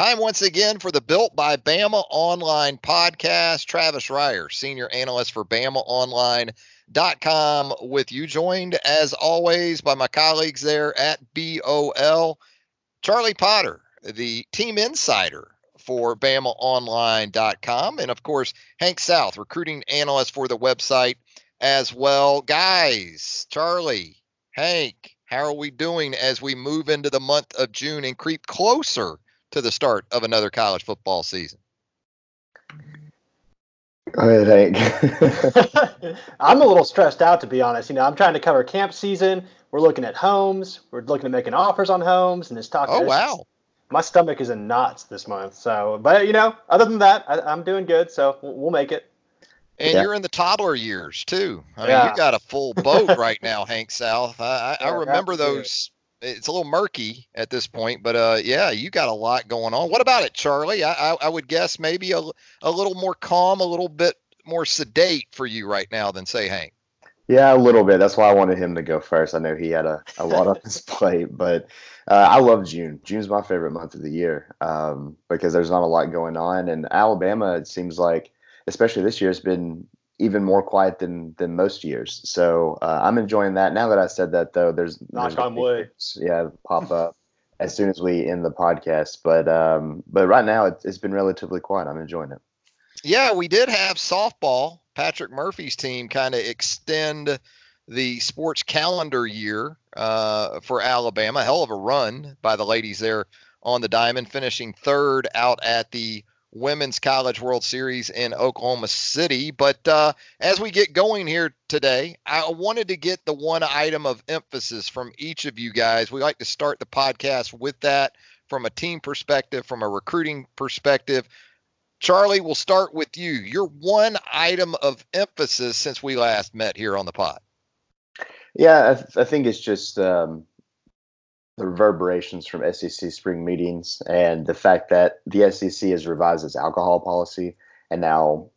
Time once again for the Built by Bama Online podcast. Travis Reier, senior analyst for BamaOnline.com, with you, joined as always by my colleagues there at BOL, Charlie Potter, the team insider for BamaOnline.com, and of course, Hank South, recruiting analyst for the website as well. Guys, Charlie, Hank, how are we doing as we move into the month of June and creep closer to the start of another college football season? Go ahead, Hank. I'm a little stressed out, to be honest. You know, I'm trying to cover camp season. We're looking at homes. We're looking at making offers on homes, and it's talking. Oh wow! My stomach is in knots this month. So, but you know, other than that, I, am doing good. So we'll make it. And yeah. you're in the toddler years too. I mean, yeah. you got a full boat right now, Hank South. I, I, I remember those. It's a little murky at this point, but uh, yeah, you got a lot going on. What about it, Charlie? I, I, I would guess maybe a, a little more calm, a little bit more sedate for you right now than say Hank. Yeah, a little bit. That's why I wanted him to go first. I know he had a, a lot on his plate, but uh, I love June. June's my favorite month of the year um, because there's not a lot going on. And Alabama, it seems like especially this year, has been even more quiet than than most years. So uh, I'm enjoying that. Now that I said that, though, there's knock on wood. Yeah, pop up as soon as we end the podcast. But um, but right now it, it's been relatively quiet. I'm enjoying it. Yeah, we did have softball. Patrick Murphy's team kind of extend the sports calendar year uh, for Alabama. Hell of a run by the ladies there on the diamond, finishing third out at the Women's College World Series in Oklahoma City. But uh, as we get going here today, I wanted to get the one item of emphasis from each of you guys. We like to start the podcast with that from a team perspective, from a recruiting perspective. Charlie, we'll start with you. Your one item of emphasis since we last met here on the pod. Yeah, I, th- I think it's just um, the reverberations from SEC spring meetings and the fact that the SEC has revised its alcohol policy and now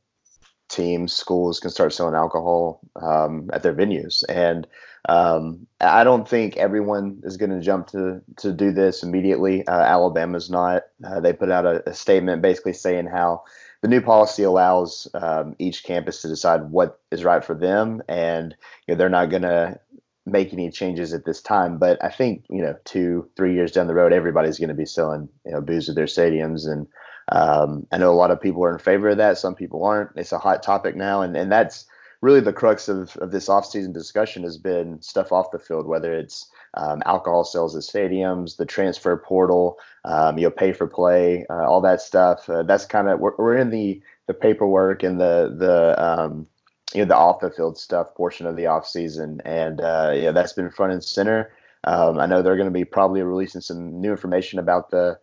teams, schools can start selling alcohol um, at their venues. And um, I don't think everyone is going to jump to to do this immediately. Uh, Alabama's not. Uh, they put out a, a, statement basically saying how the new policy allows um, each campus to decide what is right for them, and you know, they're not going to make any changes at this time. But I think you know, two, three years down the road, everybody's going to be selling you know booze at their stadiums, and um, I know a lot of people are in favor of that. Some people aren't. It's a hot topic now, and and that's really the crux of, of this offseason discussion has been stuff off the field, whether it's um, alcohol sales at stadiums, the transfer portal, um, you know, pay for play, uh, all that stuff. Uh, that's kind of we're, we're in the the paperwork and the the um, you know the off the field stuff portion of the off season, and uh, yeah, that's been front and center. Um, I know they're going to be probably releasing some new information about the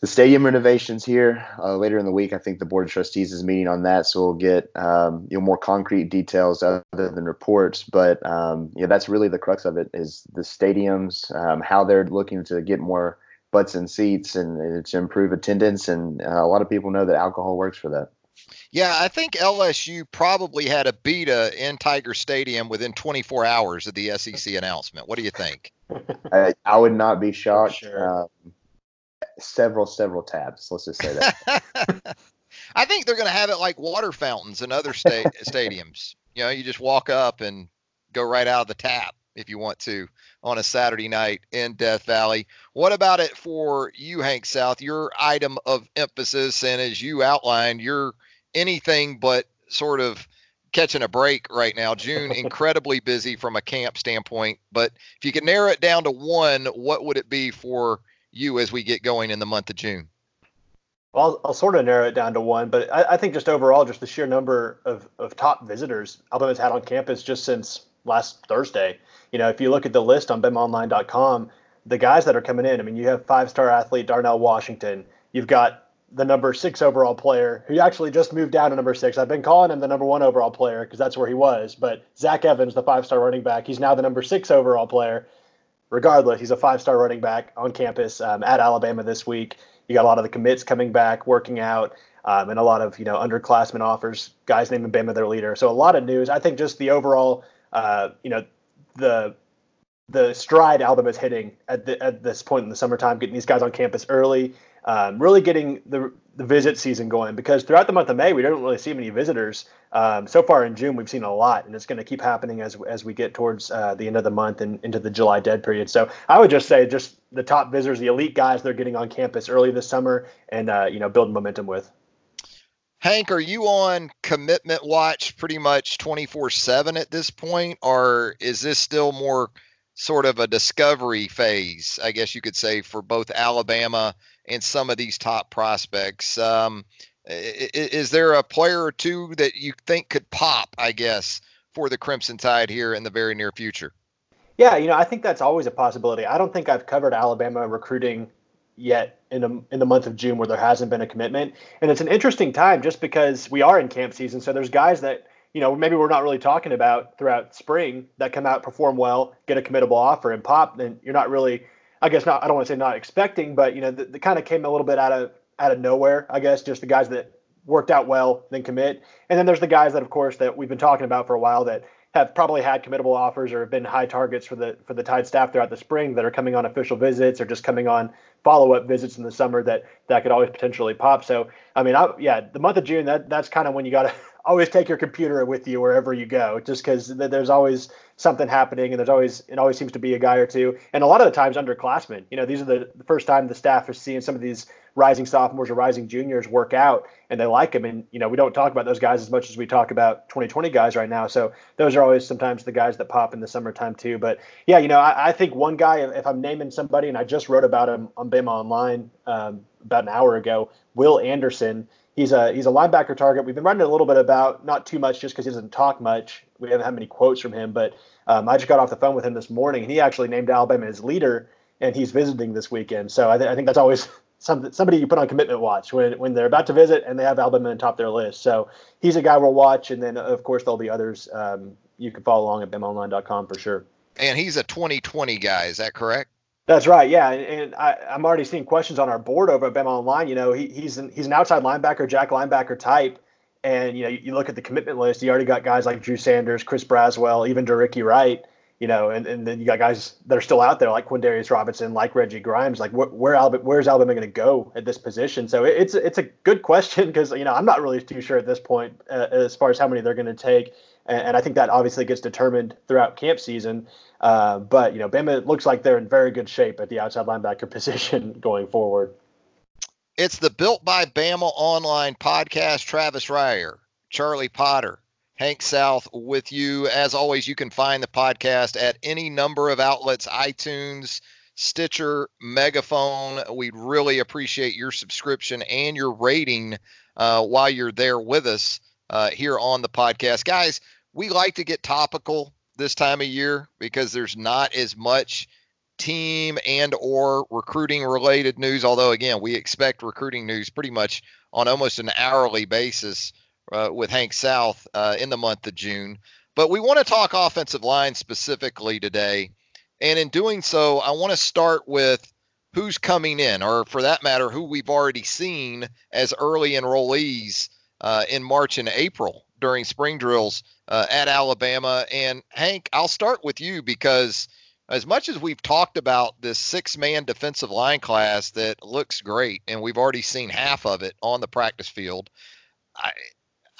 the stadium renovations here uh, later in the week. I think the board of trustees is meeting on that, so we'll get um, you know more concrete details other than reports. But um, yeah, that's really the crux of it is the stadiums, um, how they're looking to get more butts and seats and, and to improve attendance. And uh, a lot of people know that alcohol works for that. Yeah, I think LSU probably had a beta in Tiger Stadium within 24 hours of the SEC announcement. What do you think? I, I would not be shocked. Sure. Um, several, several tabs. Let's just say that. I think they're going to have it like water fountains in other sta- stadiums. You know, you just walk up and go right out of the tap if you want to on a Saturday night in Death Valley. What about it for you, Hank South? Your item of emphasis, and as you outlined, you're anything but sort of catching a break right now. June incredibly busy from a camp standpoint, but if you could narrow it down to one, what would it be for you as we get going in the month of June? Well, I'll, I'll sort of narrow it down to one, but I, I, think just overall, just the sheer number of, of top visitors Alabama's had on campus just since last Thursday. You know, if you look at the list on BamaOnline.com, the guys that are coming in, I mean, you have five-star athlete Darnell Washington. You've got the number six overall player, who actually just moved down to number six. I've been calling him the number one overall player because that's where he was. But Zach Evans, the five star running back, he's now the number six overall player. Regardless, he's a five star running back on campus um, at Alabama this week. You got a lot of the commits coming back, working out, um, and a lot of you know underclassmen offers. Guys naming Bama their leader. So a lot of news. I think just the overall, uh, you know, the the stride Alabama's hitting at the, at this point in the summertime, getting these guys on campus early, um, really getting the the visit season going because throughout the month of May we don't really see many visitors. Um, so far in June we've seen a lot, and it's going to keep happening as as we get towards uh, the end of the month and into the July dead period. So I would just say just the top visitors, the elite guys they're getting on campus early this summer, and uh, you know building momentum with. Hank, are you on commitment watch pretty much 24 7 at this point, or is this still more sort of a discovery phase, I guess you could say, for both Alabama and some of these top prospects? Um, is there a player or two that you think could pop, I guess, for the Crimson Tide here in the very near future? Yeah, you know, I think that's always a possibility. I don't think I've covered Alabama recruiting yet in a, in the month of June where there hasn't been a commitment. And it's an interesting time just because we are in camp season. So there's guys that, you know, maybe we're not really talking about throughout spring that come out, perform well, get a committable offer and pop. Then you're not really, I guess not, I don't want to say not expecting, but, you know, the, the kind of came a little bit out of, out of nowhere, I guess, just the guys that worked out well, then commit. And then there's the guys that, of course, that we've been talking about for a while that have probably had committable offers or have been high targets for the for the Tide staff throughout the spring that are coming on official visits or just coming on follow up visits in the summer that that could always potentially pop. So I mean, I, yeah, the month of June that that's kind of when you got to always take your computer with you wherever you go, just because there's always something happening and there's always it always seems to be a guy or two, and a lot of the times underclassmen. You know, these are the, the first time the staff is seeing some of these rising sophomores or rising juniors work out and they like them. And, you know, we don't talk about those guys as much as we talk about 2020 guys right now. So those are always sometimes the guys that pop in the summertime too. But yeah, you know, I, I think one guy, if I'm naming somebody, and I just wrote about him on Bama Online um, about an hour ago, Will Anderson. He's a he's a linebacker target. We've been writing a little bit about, not too much, just because he doesn't talk much. We haven't had many quotes from him, but um, I just got off the phone with him this morning, and he actually named Alabama his leader, and he's visiting this weekend. So I, th- I think that's always some, somebody you put on commitment watch when, when they're about to visit and they have Alabama on top of their list. So he's a guy we'll watch. And then, of course, there'll be others um, you can follow along at bamaonline.com for sure. And he's a 2020 guy. Is that correct? That's right. Yeah. And I, am already seeing questions on our board over at Bama Online. You know, he, he's, an, he's an outside linebacker, jack linebacker type. And, you know, you, you look at the commitment list, you already got guys like Drew Sanders, Chris Braswell, even De'Rickey Wright you know, and, and then you got guys that are still out there like Quandarrius Robinson, like Reggie Grimes. Like, wh- where Alabama, where's Alabama going to go at this position? So it, it's it's a good question because you know I'm not really too sure at this point uh, as far as how many they're going to take, and, and, I think that obviously gets determined throughout camp season. Uh, but you know, Bama looks like they're in very good shape at the outside linebacker position going forward. It's the Built by Bama online podcast. Travis Reier, Charlie Potter, Hank South with you. As always, you can find the podcast at any number of outlets iTunes, Stitcher, Megaphone. We'd really appreciate your subscription and your rating uh, while you're there with us uh, here on the podcast. Guys, we like to get topical this time of year because there's not as much team and or recruiting related news although again we expect recruiting news pretty much on almost an hourly basis uh, with Hank South uh, in the month of June. But we want to talk offensive line specifically today. And in doing so, I want to start with who's coming in, or for that matter, who we've already seen as early enrollees uh, in March and April during spring drills uh, at Alabama. And Hank, I'll start with you because as much as we've talked about this six man defensive line class that looks great, and we've already seen half of it on the practice field, I,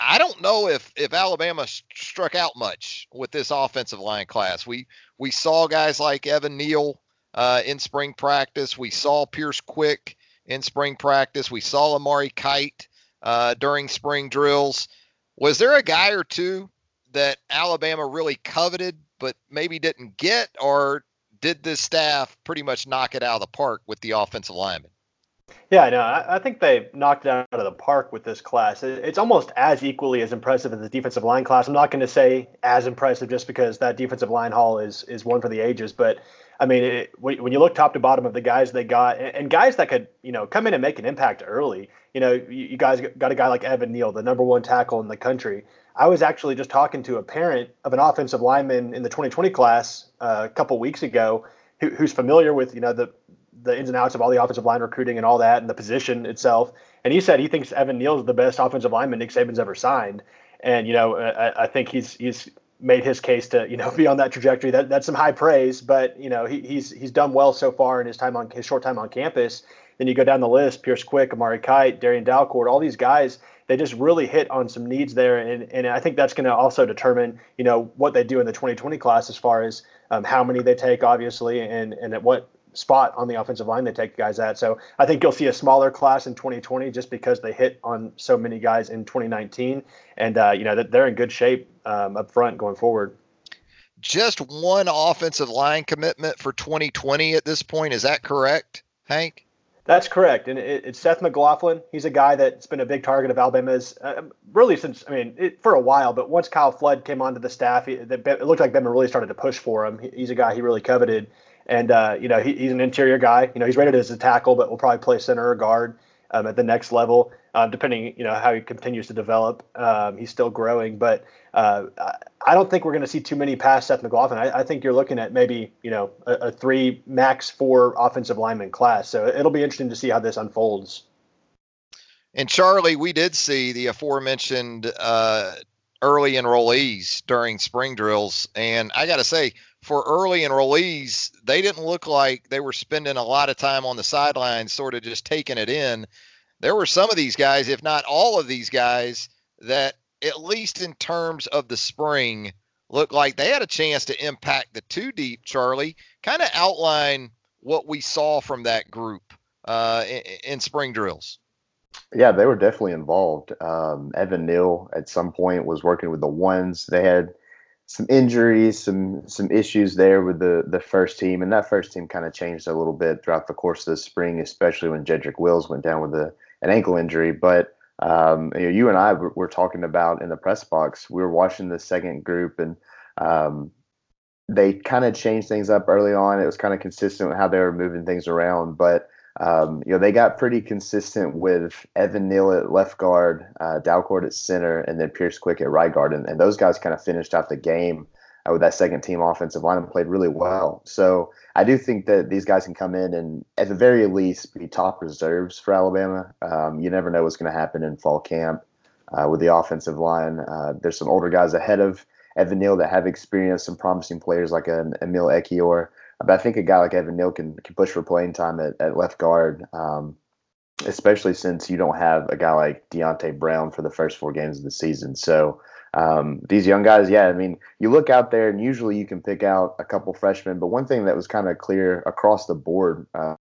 I don't know if if Alabama struck out much with this offensive line class. We we saw guys like Evan Neal uh, in spring practice. We saw Pierce Quick in spring practice. We saw Amari Kite uh, during spring drills. Was there a guy or two that Alabama really coveted but maybe didn't get, or did this staff pretty much knock it out of the park with the offensive linemen? Yeah, no, I, I think they knocked it out of the park with this class. It, it's almost as equally as impressive as the defensive line class. I'm not going to say as impressive just because that defensive line haul is is one for the ages, but I mean, it, when you look top to bottom of the guys they got, and guys that could, you know, come in and make an impact early. You know, you guys got a guy like Evan Neal, the number one tackle in the country. I was actually just talking to a parent of an offensive lineman in the 2020 class uh, a couple weeks ago, who, who's familiar with, you know, the the ins and outs of all the offensive line recruiting and all that and the position itself. And he said he thinks Evan Neal is the best offensive lineman Nick Saban's ever signed. And you know, I, I think he's he's made his case to you know be on that trajectory. That that's some high praise, but you know he, he's he's done well so far in his time on his short time on campus. Then you go down the list: Pierce Quick, Amari Kite, Darrian Dalcourt, all these guys. They just really hit on some needs there, and and I think that's going to also determine you know what they do in the 2020 class as far as um, how many they take, obviously, and and at what spot on the offensive line they take guys at. So I think you'll see a smaller class in 2020 just because they hit on so many guys in 2019, and uh, you know they're in good shape um, up front going forward. Just one offensive line commitment for 2020 at this point. Is that correct, Hank? That's correct, and it, it's Seth McLaughlin. He's a guy that's been a big target of Alabama's, uh, really since I mean it, for a while. But once Kyle Flood came onto the staff, he, it looked like Bama really started to push for him. He's a guy he really coveted, and uh, you know he, he's an interior guy. You know he's rated as a tackle, but will probably play center or guard um, at the next level, um, depending you know how he continues to develop. Um, he's still growing, but uh, I don't think we're going to see too many past Seth McLaughlin. I, I, think you're looking at maybe you know a, a, three max four offensive lineman class. So it'll be interesting to see how this unfolds. And Charlie, we did see the aforementioned uh, early enrollees during spring drills, and I got to say, for early enrollees, they didn't look like they were spending a lot of time on the sidelines, sort of just taking it in. There were some of these guys, if not all of these guys, that at least in terms of the spring, looked like they had a chance to impact the two deep, Charlie. Kind of outline what we saw from that group uh, in, in, spring drills. Yeah, they were definitely involved. Um, Evan Neal at some point was working with the ones. They had some injuries, some some issues there with the the first team, and that first team kind of changed a little bit throughout the course of the spring, especially when Jedrick Wills went down with a, an ankle injury. But um, you, know, you and I were, were, talking about in the press box. We were watching the second group, and um, they kind of changed things up early on. It was kind of consistent with how they were moving things around, but um, you know, they got pretty consistent with Evan Neal at left guard, uh, Dalcourt at center, and then Pierce Quick at right guard. And, and those guys kind of finished off the game uh, with that second team offensive line and played really well. So I do think that these guys can come in and, at the very least, be top reserves for Alabama. Um, you never know what's going to happen in fall camp uh, with the offensive line. Uh, there's some older guys ahead of Evan Neal that have experienced some promising players like an Emil Ekiyor. But I think a guy like Evan Neal can, can push for playing time at, at left guard, um, especially since you don't have a guy like Deonte Brown for the first four games of the season. So um, these young guys, yeah, I mean, you look out there and usually you can pick out a couple freshmen. But one thing that was kind of clear across the board uh,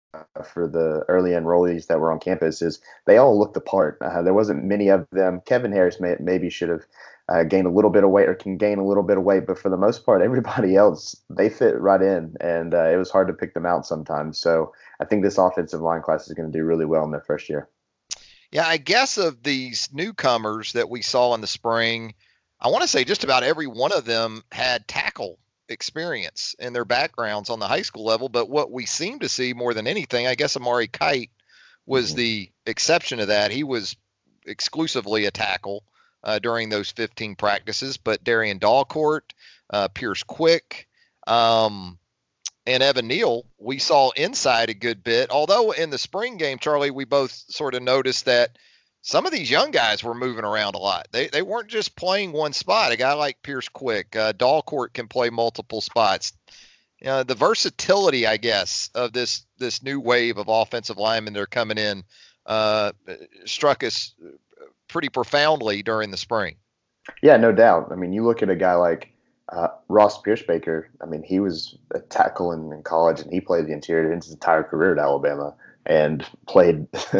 for the early enrollees that were on campus is they all looked the part. Uh, there wasn't many of them. Kevin Harris may, maybe should have uh, gain a little bit of weight or can gain a little bit of weight, but for the most part, everybody else they fit right in, and uh, it was hard to pick them out sometimes. So I think this offensive line class is going to do really well in their first year. Yeah, I guess of these newcomers that we saw in the spring, I want to say just about every one of them had tackle experience in their backgrounds on the high school level. But what we seem to see more than anything, I guess Amari Kite was mm-hmm. the exception to that. He was exclusively a tackle uh, during those 15 practices. But Darrian Dalcourt, uh, Pierce Quick, um, and Evan Neal, we saw inside a good bit. Although in the spring game, Charlie, we both sort of noticed that some of these young guys were moving around a lot. They they weren't just playing one spot. A guy like Pierce Quick, uh, Dalcourt can play multiple spots. You know, the versatility, I guess, of this this new wave of offensive linemen that are coming in uh, struck us pretty profoundly during the spring. Yeah, no doubt. I mean, you look at a guy like uh, Ross Pierschbacher. I mean, he was a tackle in, in, college, and he played the interior his entire career at Alabama, and played.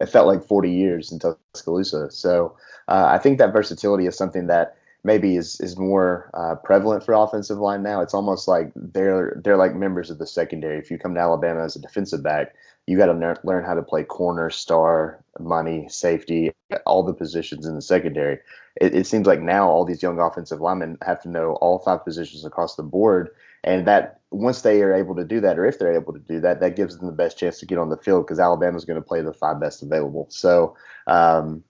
it felt like 40 years in Tuscaloosa. So uh, I think that versatility is something that maybe is is more uh, prevalent for offensive line now. It's almost like they're they're like members of the secondary. If you come to Alabama as a defensive back, you got to learn how to play corner, star, money, safety, all the positions in the secondary. It, it, seems like now all these young offensive linemen have to know all five positions across the board, and that once they are able to do that, or if they're able to do that, that gives them the best chance to get on the field because Alabama is going to play the five best available. So. Um,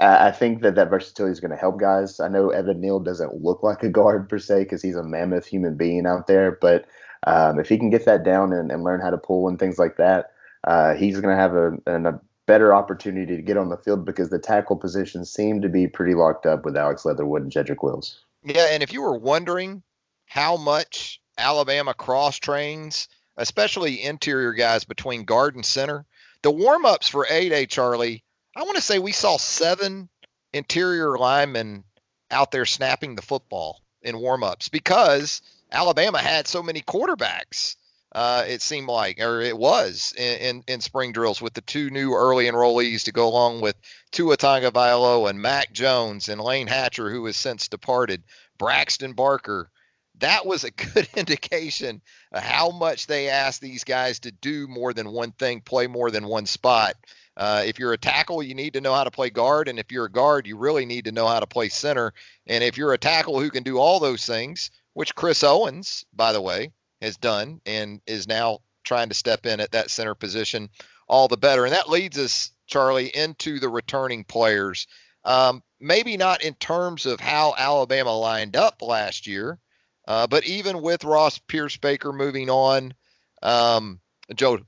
I think that that versatility is going to help guys. I know Evan Neal doesn't look like a guard per se because he's a mammoth human being out there, but um, if he can get that down and, and learn how to pull and things like that, uh, he's going to have a, a, better opportunity to get on the field because the tackle positions seem to be pretty locked up with Alex Leatherwood and Jedrick Wills. Yeah, and if you were wondering how much Alabama cross trains, especially interior guys between guard and center, the warm ups for A Day, Charlie, I want to say we saw seven interior linemen out there snapping the football in warm ups because Alabama had so many quarterbacks. Uh, it seemed like, or it was in, in, in, spring drills with the two new early enrollees to go along with Tua Tagovailoa and Mac Jones and Layne Hatcher, who has since departed, Braxton Barker. That was a good indication of how much they asked these guys to do more than one thing, play more than one spot. Uh, if you're a tackle, you need to know how to play guard. And if you're a guard, you really need to know how to play center. And if you're a tackle who can do all those things, which Chris Owens, by the way, has done and is now trying to step in at that center position, all the better. And that leads us, Charlie, into the returning players. Um, maybe not in terms of how Alabama lined up last year, uh, but even with Ross Pierschbacher moving on, um, Joe,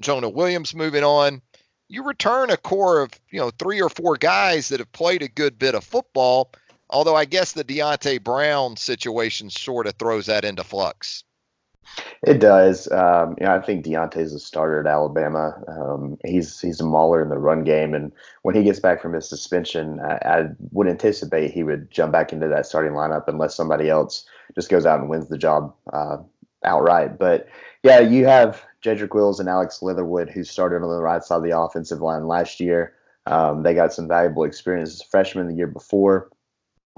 Jonah Williams moving on, you return a core of you know three or four guys that have played a good bit of football. Although I guess the Deonte Brown situation sort of throws that into flux. It does. Um, you know, I think Deonte's a starter at Alabama. Um, he's he's a mauler in the run game, and when he gets back from his suspension, I, I, would anticipate he would jump back into that starting lineup unless somebody else just goes out and wins the job uh, outright. But yeah, you have Jedrick Wills and Alex Leatherwood, who started on the right side of the offensive line last year. Um, they got some valuable experience as freshmen the year before,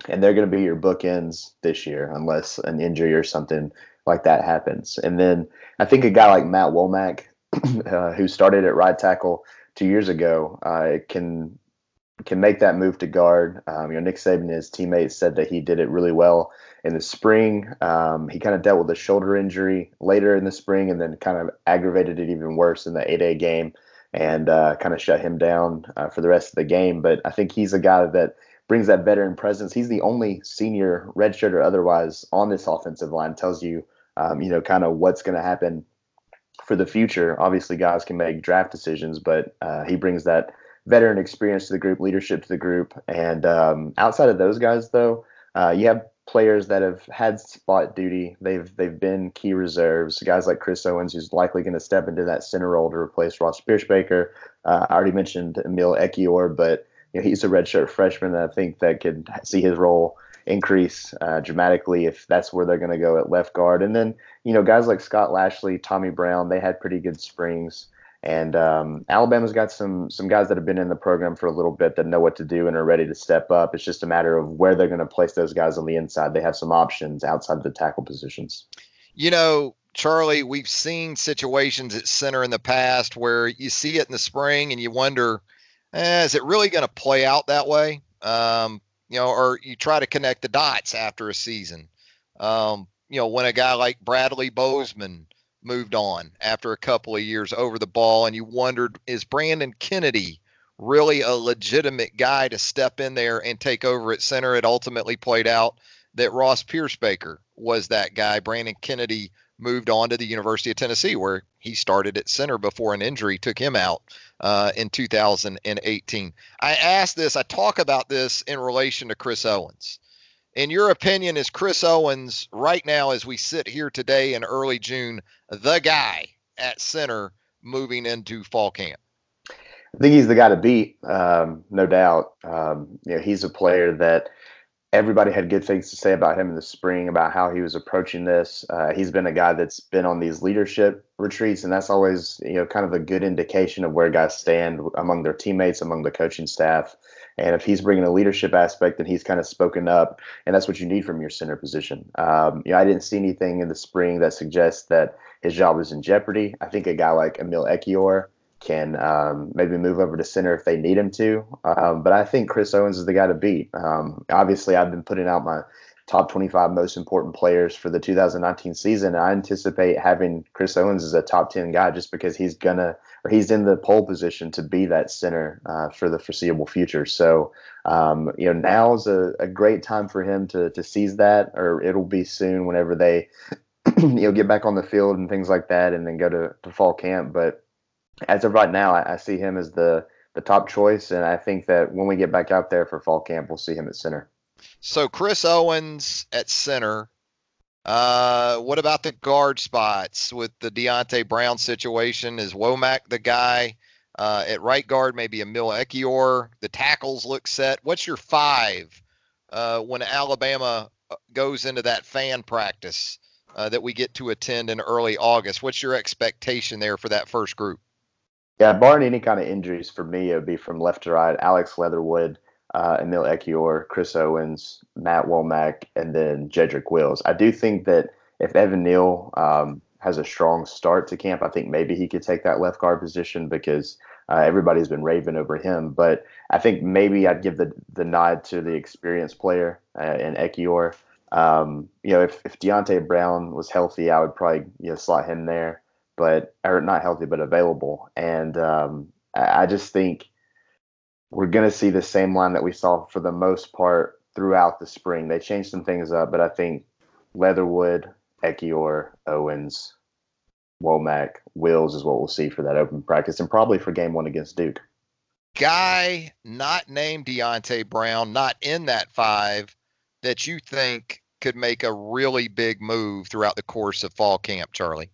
and they're going to be your bookends this year, unless an injury or something like that happens. And then I think a guy like Matt Womack, uh, who started at right tackle two years ago, uh, can can make that move to guard. Um, you know, Nick Saban and his teammates said that he did it really well in the spring. Um, he kind of dealt with a shoulder injury later in the spring, and then kind of aggravated it even worse in the A Day game, and uh, kind of shut him down uh, for the rest of the game. But I think he's a guy that brings that veteran presence. He's the only senior, redshirt or otherwise, on this offensive line. Tells you, um, you know, kind of what's going to happen for the future. Obviously, guys can make draft decisions, but uh, he brings that veteran experience to the group, leadership to the group. And um, outside of those guys, though, uh, you have players that have had spot duty. They've they've been key reserves. Guys like Chris Owens, who's likely going to step into that center role to replace Ross Pierschbacher. Uh, I already mentioned Emil Ekiyor, but you know, he's a redshirt freshman that I think that could see his role increase uh, dramatically if that's where they're going to go at left guard. And then you know guys like Scott Lashley, Tommy Brown, they had pretty good springs. And um, Alabama's got some some guys that have been in the program for a little bit that know what to do and are ready to step up. It's just a matter of where they're going to place those guys on the inside. They have some options outside of the tackle positions. You know, Charlie, we've seen situations at center in the past where you see it in the spring and you wonder, eh, is it really going to play out that way? Um, you know, or you try to connect the dots after a season. Um, you know, when a guy like Bradley Bozeman moved on after a couple of years over the ball, and you wondered, is Brandon Kennedy really a legitimate guy to step in there and take over at center? It ultimately played out that Ross Pierschbacher was that guy. Brandon Kennedy moved on to the University of Tennessee, where he started at center before an injury took him out uh, in 2018. I ask this, I talk about this in relation to Chris Owens in your opinion, is Chris Owens right now, as we sit here today in early June, the guy at center moving into fall camp? I think he's the guy to beat, um, no doubt. Um, you know, he's a player that everybody had good things to say about him in the spring about how he was approaching this. Uh, he's been a guy that's been on these leadership retreats, and that's always you know kind of a good indication of where guys stand among their teammates, among the coaching staff. And if he's bringing a leadership aspect, then he's kind of spoken up, and that's what you need from your center position. Um, you know, I didn't see anything in the spring that suggests that his job is in jeopardy. I think a guy like Emil Ekiyor can um, maybe move over to center if they need him to. Um, but I think Chris Owens is the guy to beat. Um, obviously, I've been putting out my top 25 most important players for the 2019 season. I anticipate having Chris Owens as a top 10 guy just because he's gonna or he's in the pole position to be that center uh, for the foreseeable future. So, um, you know, now is a, a, great time for him to to seize that, or it'll be soon whenever they, you know, get back on the field and things like that, and then go to, to fall camp. But as of right now, I, I see him as the the top choice, and I think that when we get back out there for fall camp, we'll see him at center. So Chris Owens at center. Uh, what about the guard spots with the Deonte Brown situation? Is Womack the guy uh, at right guard? Maybe Emil Ekiyor. The tackles look set. What's your five uh, when Alabama uh, goes into that fan practice uh, that we get to attend in early August? What's your expectation there for that first group? Yeah, barring any kind of injuries for me, it would be from left to right. Alex Leatherwood, uh, Emil Ekiyor, Chris Owens, Matt Womack, and then Jedrick Wills. I do think that if Evan Neal um, has a strong start to camp, I think maybe he could take that left guard position because uh, everybody's been raving over him. But I think maybe I'd give the the nod to the experienced player uh, in Ekiyor. Um, you know, if, if Deonte Brown was healthy, I would probably you know slot him there, but or not healthy but available. And um, I, just think we're going to see the same line that we saw for the most part throughout the spring. They changed some things up, but I think Leatherwood, Ekiyor, Owens, Womack, Wills is what we'll see for that open practice and probably for game one against Duke. Guy not named Deonte Brown, not in that five, that you think could make a really big move throughout the course of fall camp, Charlie?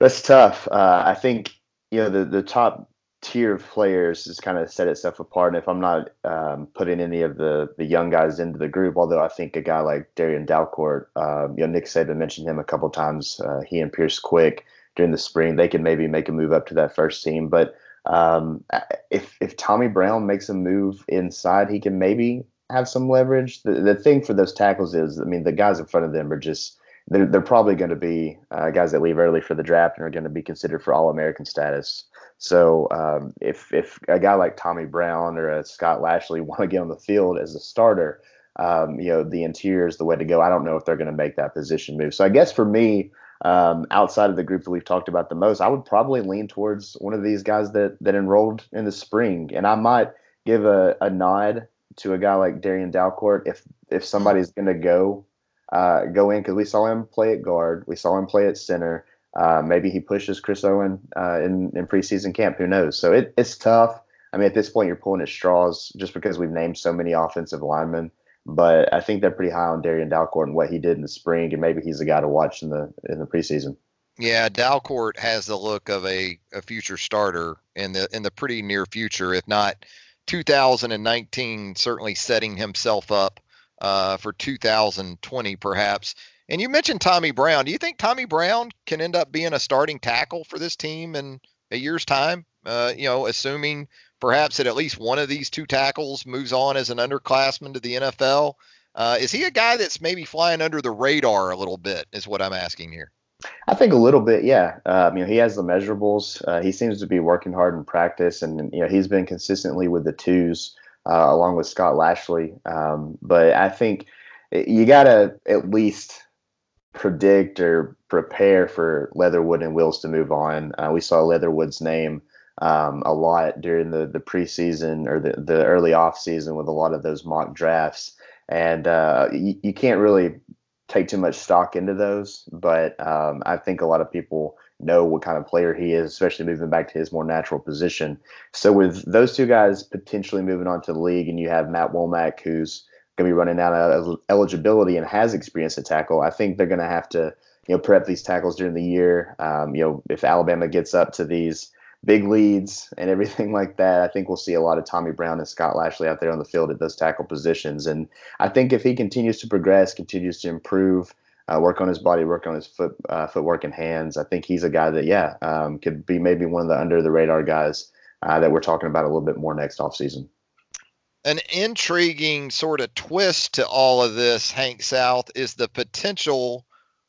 That's tough. Uh, I think you know the the top tier of players has kind of set itself apart. And if I'm not um, putting any of the the young guys into the group, although I think a guy like Darrian Dalcourt, um, you know, Nick Saban mentioned him a couple times. Uh, he and Pierce Quick during the spring, they can maybe make a move up to that first team. But um, if if Tommy Brown makes a move inside, he can maybe have some leverage. The, the thing for those tackles is, I mean, the guys in front of them are just they're they're probably going to be uh, guys that leave early for the draft and are going to be considered for All American status. So um, if if a guy like Tommy Brown or a Scott Lashley want to get on the field as a starter, um, you know the interior is the way to go. I don't know if they're going to make that position move. So I guess for me, um, outside of the group that we've talked about the most, I would probably lean towards one of these guys that that enrolled in the spring, and I might give a, a nod to a guy like Darian Dalcourt if if somebody's going to go uh, go in because we saw him play at guard, we saw him play at center. Uh, maybe he pushes Chris Owen uh, in in preseason camp. Who knows? So it, it's tough. I mean, at this point, you're pulling at straws just because we've named so many offensive linemen. But I think they're pretty high on Darrian Dalcourt and what he did in the spring, and maybe he's the guy to watch in the in the preseason. Yeah, Dalcourt has the look of a, a future starter in the in the pretty near future, if not 2019. Certainly setting himself up uh, for 2020, perhaps. And you mentioned Tommy Brown. Do you think Tommy Brown can end up being a starting tackle for this team in a year's time? Uh, you know, assuming perhaps that at least one of these two tackles moves on as an underclassman to the NFL. Uh, is he a guy that's maybe flying under the radar a little bit? Is what I'm asking here. I think a little bit, yeah. Um, you know, he has the measurables. Uh, he seems to be working hard in practice, and you know, he's been consistently with the twos uh, along with Scott Lashley. Um, but I think you got to at least predict or prepare for Leatherwood and Wills to move on. Uh, we saw Leatherwood's name um, a lot during the, the preseason or the, the early off season with a lot of those mock drafts. And uh, you, you can't really take too much stock into those, but um, I think a lot of people know what kind of player he is, especially moving back to his more natural position. So with those two guys potentially moving on to the league, and you have Matt Womack, who's going to be running out of eligibility and has experience at tackle, I think they're going to have to you know prep these tackles during the year. Um, you know, if Alabama gets up to these big leads and everything like that, I think we'll see a lot of Tommy Brown and Scott Lashley out there on the field at those tackle positions. And I think if he continues to progress, continues to improve, uh, work on his body, work on his foot uh, footwork and hands, I think he's a guy that yeah um, could be maybe one of the under the radar guys uh, that we're talking about a little bit more next offseason an intriguing sort of twist to all of this, Hank South, is the potential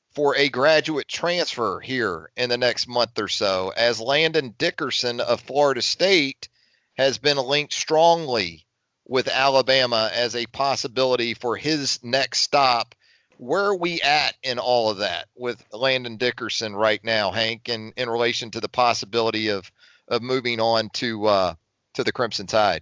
for a graduate transfer here in the next month or so, as Landon Dickerson of Florida State has been linked strongly with Alabama as a possibility for his next stop. Where are we at in all of that with Landon Dickerson right now, Hank, in, in relation to the possibility of of moving on to uh, to the Crimson Tide?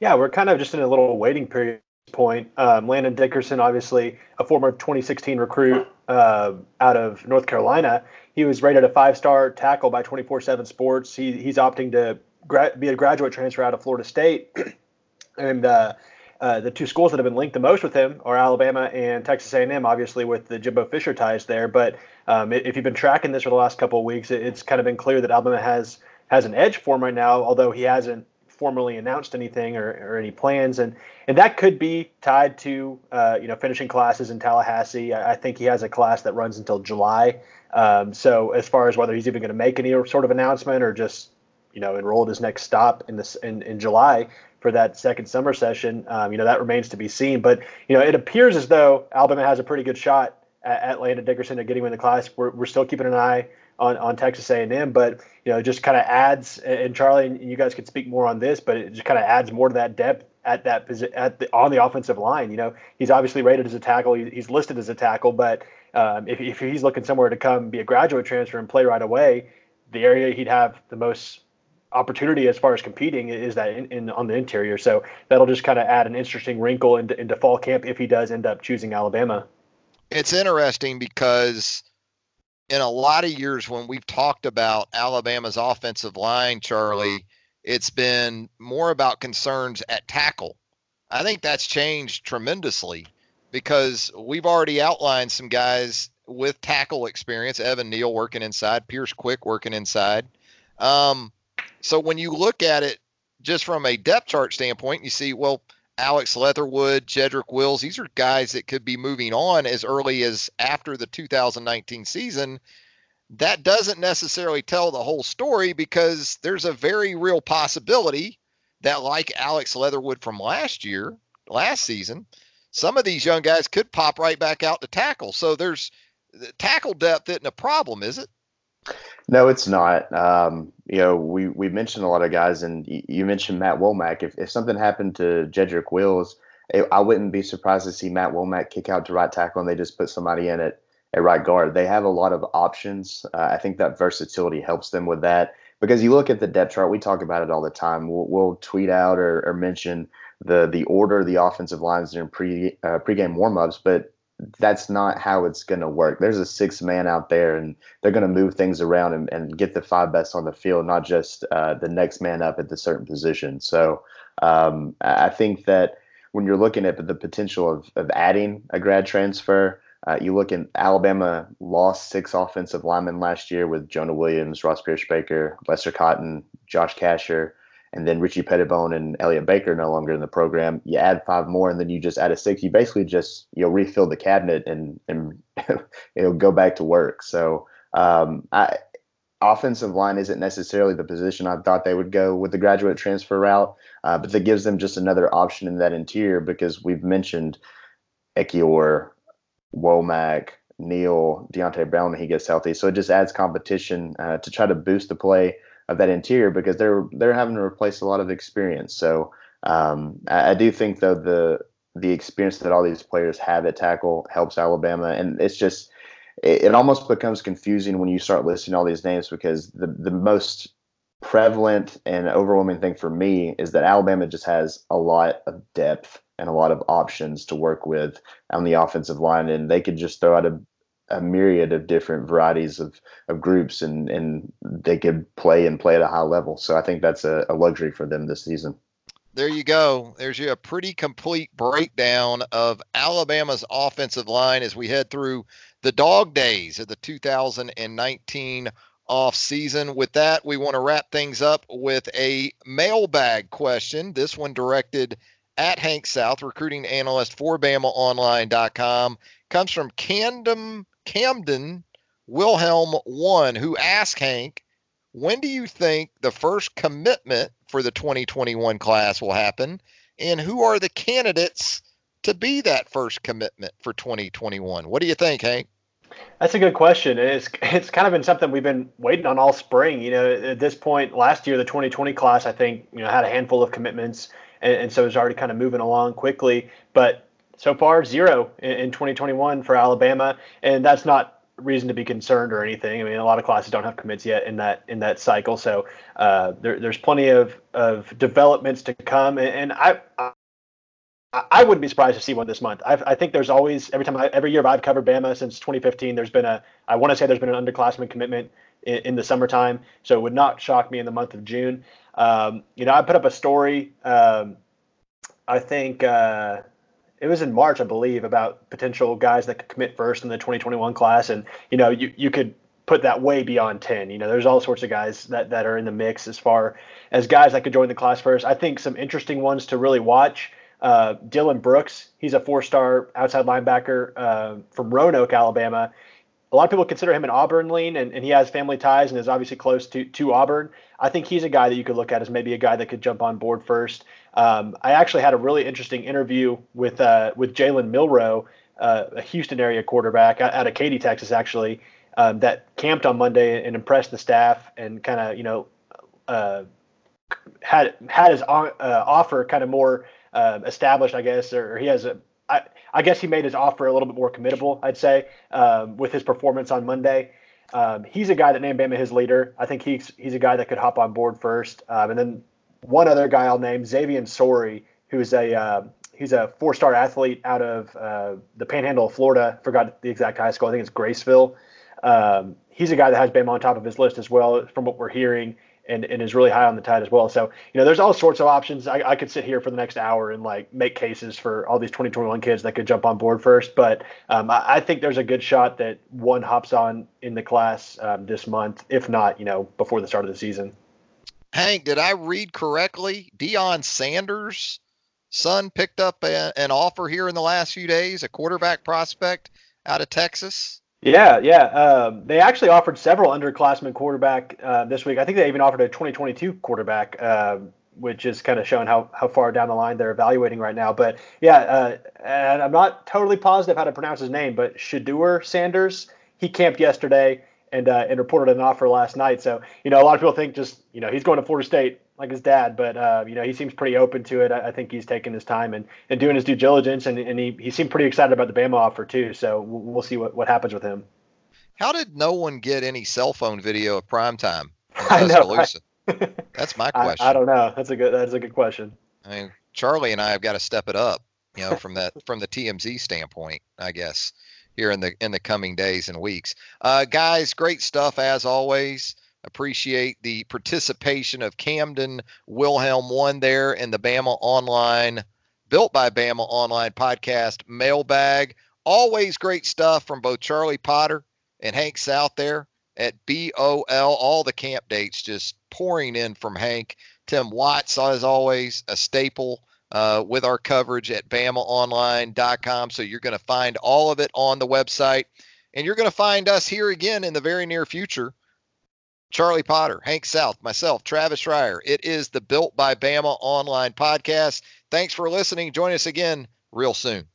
Yeah, we're kind of just in a little waiting period point. Um, Landon Dickerson, obviously a former 2016 recruit uh, out of North Carolina, he was rated a five-star tackle by 24/7 Sports. He, he's opting to gra- be a graduate transfer out of Florida State, and uh, uh, the two schools that have been linked the most with him are Alabama and Texas A&M, obviously with the Jimbo Fisher ties there. But um, if you've been tracking this for the last couple of weeks, it's kind of been clear that Alabama has has an edge for him right now, although he hasn't formally announced anything or, or any plans, and and that could be tied to uh, you know finishing classes in Tallahassee. I, I, think he has a class that runs until July. Um, so as far as whether he's even going to make any sort of announcement or just you know enroll at his next stop in this in, in July, for that second summer session. Um, you know, that remains to be seen. But, you know, it appears as though Alabama has a pretty good shot at, at Landon Dickerson at getting him in the class. We're, we're still keeping an eye on, on Texas A&M, but, you know, just kind of adds, and Charlie, and you guys could speak more on this, but it just kind of adds more to that depth at that position at the on the offensive line. You know, he's obviously rated as a tackle. He's listed as a tackle, but um, if, if he's looking somewhere to come be a graduate transfer and play right away, the area he'd have the most opportunity as far as competing is that in, in on the interior. So that'll just kind of add an interesting wrinkle into, into fall camp if he does end up choosing Alabama. It's interesting because in a lot of years when we've talked about Alabama's offensive line, Charlie, it's been more about concerns at tackle. I think that's changed tremendously because we've already outlined some guys with tackle experience. Evan Neal working inside, Pierce Quick working inside. Um, so when you look at it just from a depth chart standpoint, you see, well, Alex Leatherwood, Jedrick Wills, these are guys that could be moving on as early as after the 2019 season. That doesn't necessarily tell the whole story because there's a very real possibility that, like Alex Leatherwood from last year, last season, some of these young guys could pop right back out to tackle. So there's tackle depth isn't a problem, is it? No, it's not. Um, you know, we we mentioned a lot of guys, and you mentioned Matt Womack. If if something happened to Jedrick Wills, I wouldn't be surprised to see Matt Womack kick out to right tackle, and they just put somebody in at at right guard. They have a lot of options. Uh, I think that versatility helps them with that because you look at the depth chart. We talk about it all the time. We'll, we'll tweet out or, or mention the the order the offensive lines during pre uh, pregame warmups, but that's not how it's going to work. There's a six man out there, and they're going to move things around and, and, get the five best on the field, not just uh, the next man up at the certain position. So um, I think that when you're looking at the potential of, of adding a grad transfer, uh, you look at Alabama lost six offensive linemen last year with Jonah Williams, Ross Pierschbacher, Lester Cotton, Josh Casher and then Richie Petitbon and Elliot Baker no longer in the program. You add five more, and then you just add a six. You basically just you know refill the cabinet and and it'll go back to work. So um, I, offensive line isn't necessarily the position I thought they would go with the graduate transfer route, uh, but that gives them just another option in that interior because we've mentioned Ekiyor, Womack, Neal, Deonte Brown when he gets healthy. So it just adds competition uh, to try to boost the play of that interior because they're they're having to replace a lot of experience. So um, I, I, do think though the the experience that all these players have at tackle helps Alabama, and it's just it, it almost becomes confusing when you start listing all these names because the the most prevalent and overwhelming thing for me is that Alabama just has a lot of depth and a lot of options to work with on the offensive line, and they could just throw out a a myriad of different varieties of, of groups and, and they could play and play at a high level. So I think that's a, a luxury for them this season. There you go. There's you a pretty complete breakdown of Alabama's offensive line as we head through the dog days of the 2019 off season. With that, we want to wrap things up with a mailbag question. This one directed at Hank South, recruiting analyst for BamaOnline.com, comes from Camden Camden Wilhelm one, who asked Hank, when do you think the first commitment for the 2021 class will happen? And who are the candidates to be that first commitment for 2021? What do you think, Hank? That's a good question. It's it's kind of been something we've been waiting on all spring. You know, at this point last year, the 2020 class, I think, you know, had a handful of commitments, and, and so it's already kind of moving along quickly. But so far zero in, in 2021 for Alabama, and that's not reason to be concerned or anything. I mean, a lot of classes don't have commits yet in that in that cycle, so uh, there, there's plenty of of developments to come. And, and I, I, I wouldn't be surprised to see one this month. I've, i think there's always every time I, every year I've covered Bama since 2015. There's been a I want to say there's been an underclassmen commitment in, in, the summertime, so it would not shock me in the month of June. Um, you know, I put up a story. Um, I think uh, it was in March, I believe, about potential guys that could commit first in the 2021 class, and you know, you you could put that way beyond 10. You know, there's all sorts of guys that, that are in the mix as far as guys that could join the class first. I think some interesting ones to really watch. Uh, Dillon Brooks, he's a four-star outside linebacker uh, from Roanoke, Alabama. A lot of people consider him an Auburn lean, and, and he has family ties and is obviously close to, to Auburn. I think he's a guy that you could look at as maybe a guy that could jump on board first. Um, I actually had a really interesting interview with uh, with Jalen Milroe, uh, a Houston area quarterback out of Katy, Texas, actually, um, that camped on Monday and impressed the staff and kind of you know uh, had had his uh, offer kind of more uh, established, I guess, or, he has a. I, guess he made his offer a little bit more committable, I'd say, um, with his performance on Monday. Um, he's a guy that named Bama his leader. I think he's he's a guy that could hop on board first. Um, and then one other guy I'll name, Xavier Sorey, who's a uh, he's a four-star athlete out of uh, the Panhandle of Florida. Forgot the exact high school. I think it's Graceville. Um, he's a guy that has Bama on top of his list as well, from what we're hearing, and, and is really high on the tide as well. So, you know, there's all sorts of options. I, I could sit here for the next hour and like make cases for all these 2021 kids that could jump on board first. But um, I, I, think there's a good shot that one hops on in the class um, this month, if not, you know, before the start of the season. Hank, did I read correctly? Deion Sanders' son picked up a, an offer here in the last few days, a quarterback prospect out of Texas. Yeah, yeah. Um, they actually offered several underclassmen quarterback uh, this week. I think they even offered a 2022 quarterback, uh, which is kind of showing how, how far down the line they're evaluating right now. But yeah, uh, and I'm not totally positive how to pronounce his name, but Shedeur Sanders, he camped yesterday and uh, and reported an offer last night. So you know, a lot of people think just you know he's going to Florida State like his dad, but uh, you know he seems pretty open to it. I, I, think he's taking his time and, and doing his due diligence, and, and he, he seemed pretty excited about the Bama offer too. So we'll, we'll see what, what happens with him. How did no one get any cell phone video of prime time? I know. I, that's my question. I, I, don't know. That's a good. That's a good question. I mean, Charlie and I have got to step it up. You know, from that from the TMZ standpoint, I guess here in the in the coming days and weeks. Uh, guys, great stuff as always. Appreciate the participation of Camden Wilhelm one there in the Bama Online, built by Bama Online podcast mailbag. Always great stuff from both Charlie Potter and Hank South there at BOL. All the camp dates just pouring in from Hank. Tim Watts, as always, a staple uh, with our coverage at BamaOnline.com. So you're going to find all of it on the website. And you're going to find us here again in the very near future. Charlie Potter, Hank South, myself, Travis Schreier. It is the Built by Bama online podcast. Thanks for listening. Join us again real soon.